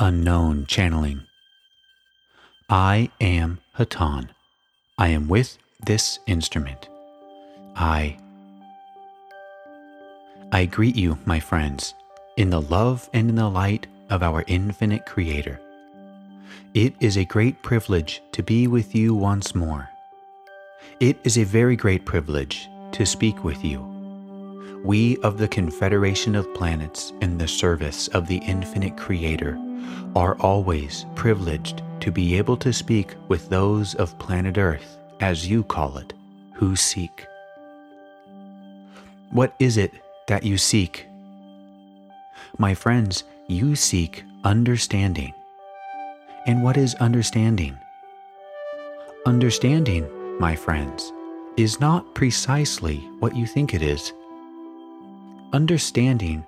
Unknown Channeling. I am Hatonn. I am with this instrument. I. I greet you, my friends, in the love and in the light of our infinite Creator. It is a great privilege to be with you once more. It is a very great privilege to speak with you. We of the Confederation of Planets in the service of the infinite Creator are always privileged to be able to speak with those of planet Earth, as you call it, who seek. What is it that you seek? My friends, you seek understanding. And what is understanding? Understanding, my friends, is not precisely what you think it is. Understanding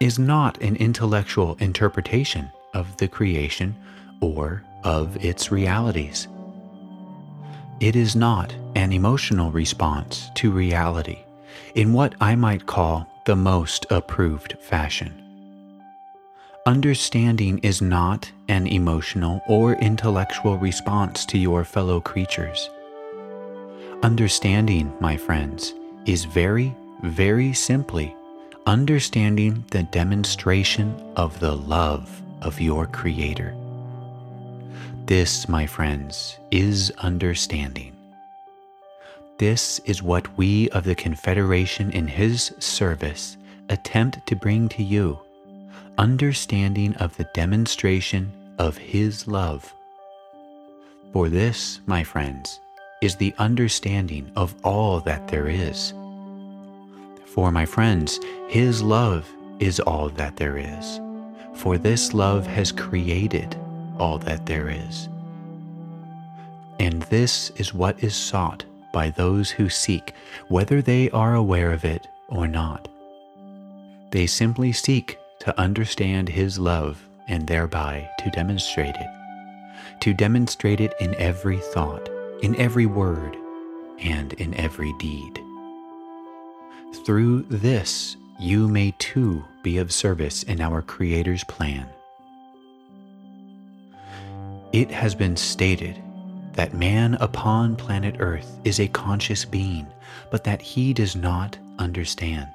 is not an intellectual interpretation of the creation or of its realities. It is not an emotional response to reality in what I might call the most approved fashion. Understanding is not an emotional or intellectual response to your fellow creatures. Understanding, my friends, is very, very simply understanding the demonstration of the love of your Creator. This, my friends, is understanding. This is what we of the Confederation in His service attempt to bring to you understanding of the demonstration of His love. For this, my friends, is the understanding of all that there is. For my friends, His love is all that there is for this love has created all that there is. And this is what is sought by those who seek, whether they are aware of it or not. They simply seek to understand His love and thereby to demonstrate it, to demonstrate it in every thought, in every word, and in every deed. Through this you may too be of service in our Creator's plan. It has been stated that man upon planet Earth is a conscious being, but that he does not understand.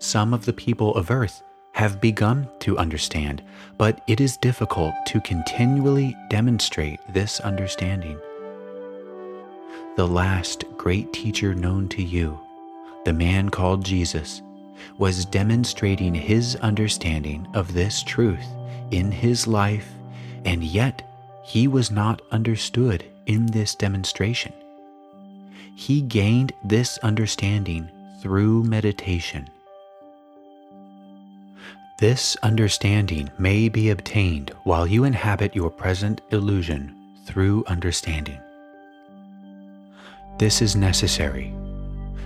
Some of the people of Earth have begun to understand, but it is difficult to continually demonstrate this understanding. The last great teacher known to you the man called Jesus, was demonstrating his understanding of this truth in his life, and yet he was not understood in this demonstration. He gained this understanding through meditation. This understanding may be obtained while you inhabit your present illusion through understanding. This is necessary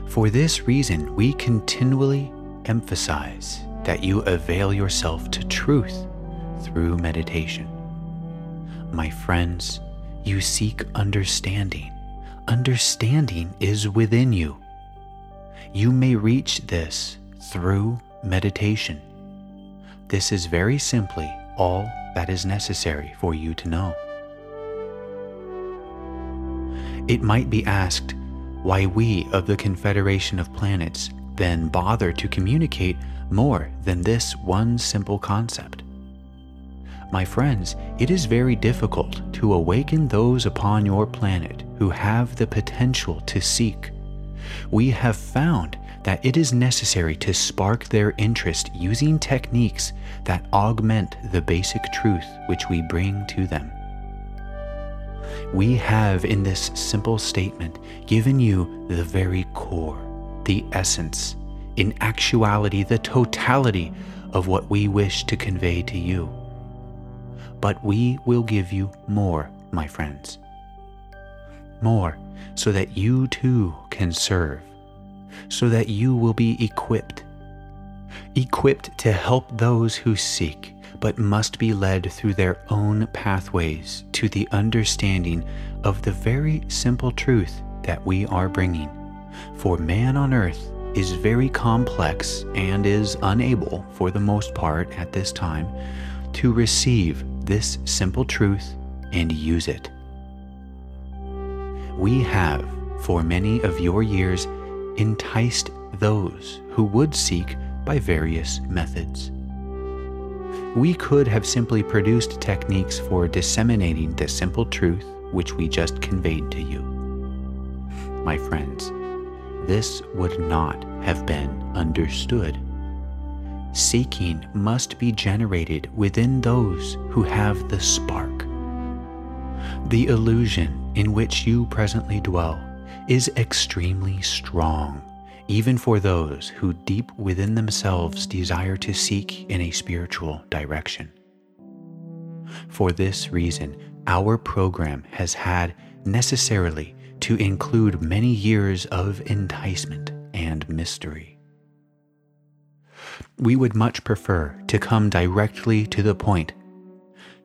for this reason, we continually emphasize that you avail yourself to truth through meditation. My friends, you seek understanding. Understanding is within you. You may reach this through meditation. This is very simply all that is necessary for you to know. It might be asked, why we of the Confederation of Planets then bother to communicate more than this one simple concept. My friends, it is very difficult to awaken those upon your planet who have the potential to seek. We have found that it is necessary to spark their interest using techniques that augment the basic truth which we bring to them. We have in this simple statement given you the very core, the essence, in actuality, the totality of what we wish to convey to you. But we will give you more, my friends. More, so that you too can serve, so that you will be equipped. Equipped to help those who seek but must be led through their own pathways to the understanding of the very simple truth that we are bringing. For man on earth is very complex and is unable, for the most part at this time, to receive this simple truth and use it. We have, for many of your years, enticed those who would seek by various methods. We could have simply produced techniques for disseminating the simple truth which we just conveyed to you. My friends, this would not have been understood. Seeking must be generated within those who have the spark. The illusion in which you presently dwell is extremely strong, even for those who deep within themselves desire to seek in a spiritual direction. For this reason, our program has had necessarily to include many years of enticement and mystery. We would much prefer to come directly to the point,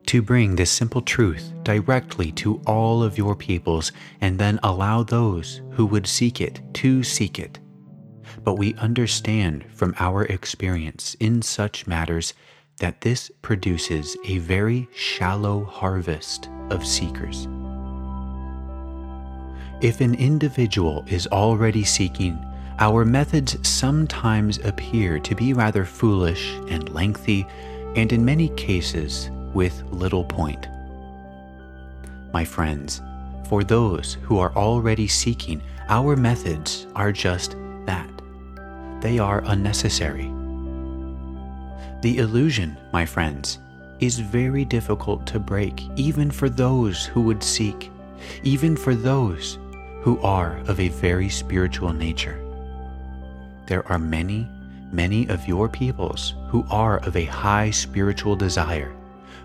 to bring this simple truth directly to all of your peoples and then allow those who would seek it to seek it. But we understand from our experience in such matters that this produces a very shallow harvest of seekers. If an individual is already seeking, our methods sometimes appear to be rather foolish and lengthy, and in many cases with little point. My friends, for those who are already seeking, our methods are just that. They are unnecessary. The illusion, my friends, is very difficult to break, even for those who would seek, even for those who are of a very spiritual nature. There are many, many of your peoples who are of a high spiritual desire,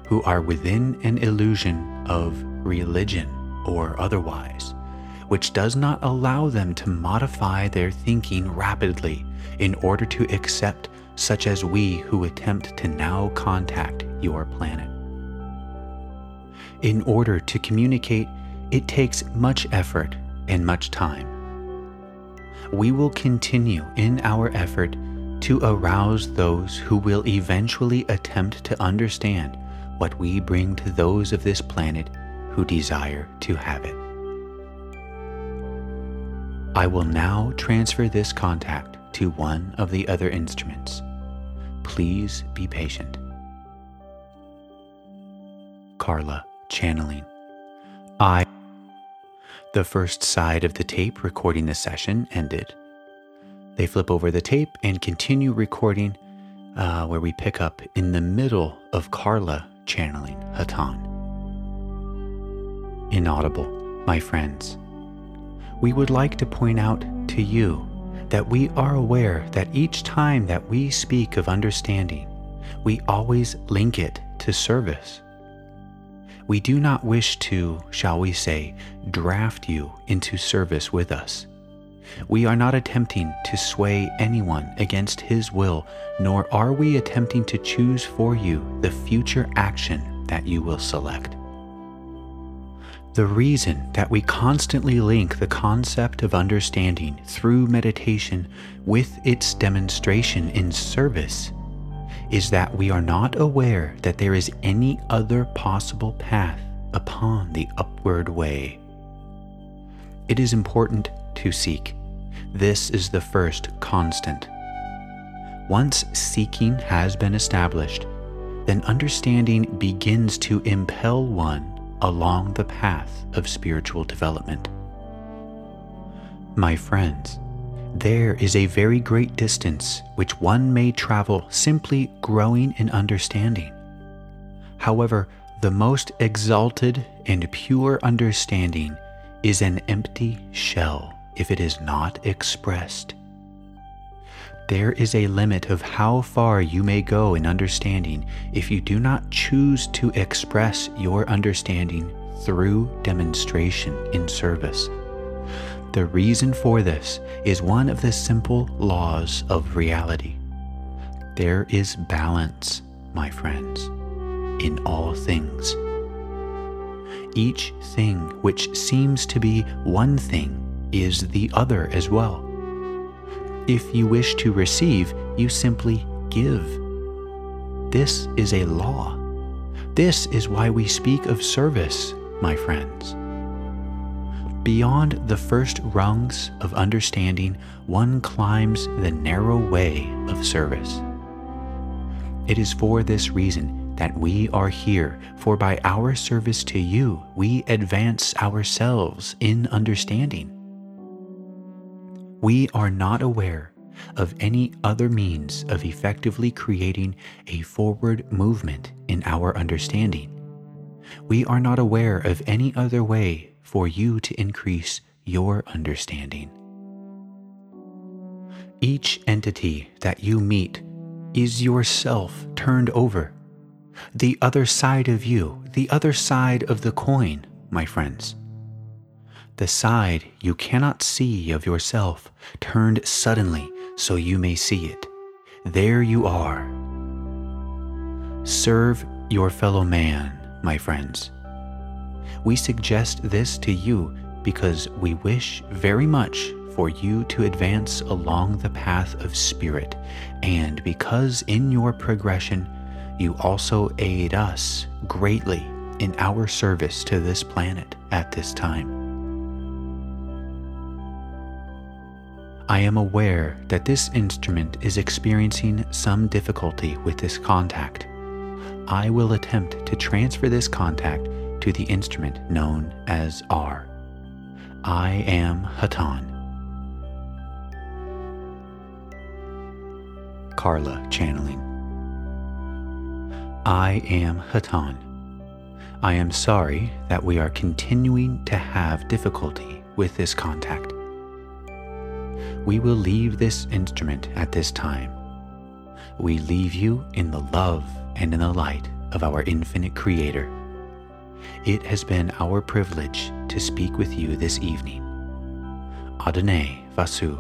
who are within an illusion of religion or otherwise, which does not allow them to modify their thinking rapidly in order to accept such as we who attempt to now contact your planet. In order to communicate, it takes much effort and much time. We will continue in our effort to arouse those who will eventually attempt to understand what we bring to those of this planet who desire to have it. I will now transfer this contact to one of the other instruments. Please be patient. Carla channeling. I the first side of the tape recording the session ended. They flip over the tape and continue recording, uh, where we pick up in the middle of Carla channeling Hatonn. Inaudible, my friends. We would like to point out to you that we are aware that each time that we speak of understanding, we always link it to service we do not wish to, shall we say, draft you into service with us. We are not attempting to sway anyone against his will, nor are we attempting to choose for you the future action that you will select. The reason that we constantly link the concept of understanding through meditation with its demonstration in service is that we are not aware that there is any other possible path upon the upward way. It is important to seek. This is the first constant. Once seeking has been established, then understanding begins to impel one along the path of spiritual development. My friends, there is a very great distance which one may travel simply growing in understanding. However, the most exalted and pure understanding is an empty shell if it is not expressed. There is a limit of how far you may go in understanding if you do not choose to express your understanding through demonstration in service. The reason for this is one of the simple laws of reality. There is balance, my friends, in all things. Each thing which seems to be one thing is the other as well. If you wish to receive, you simply give. This is a law This is why we speak of service, my friends. Beyond the first rungs of understanding, one climbs the narrow way of service. It is for this reason that we are here, for by our service to you, we advance ourselves in understanding. We are not aware of any other means of effectively creating a forward movement in our understanding. We are not aware of any other way for you to increase your understanding. Each entity that you meet is yourself turned over. The other side of you, the other side of the coin, my friends the side you cannot see of yourself turned suddenly so you may see it. There you are. Serve your fellow man, my friends. We suggest this to you because we wish very much for you to advance along the path of spirit, and because in your progression you also aid us greatly in our service to this planet at this time. I am aware that this instrument is experiencing some difficulty with this contact. I will attempt to transfer this contact to the instrument known as R. I am Hatonn. Carla channeling. I am Hatonn. I am sorry that we are continuing to have difficulty with this contact we will leave this instrument at this time. We leave you in the love and in the light of our infinite Creator. It has been our privilege to speak with you this evening. Adonai Vasu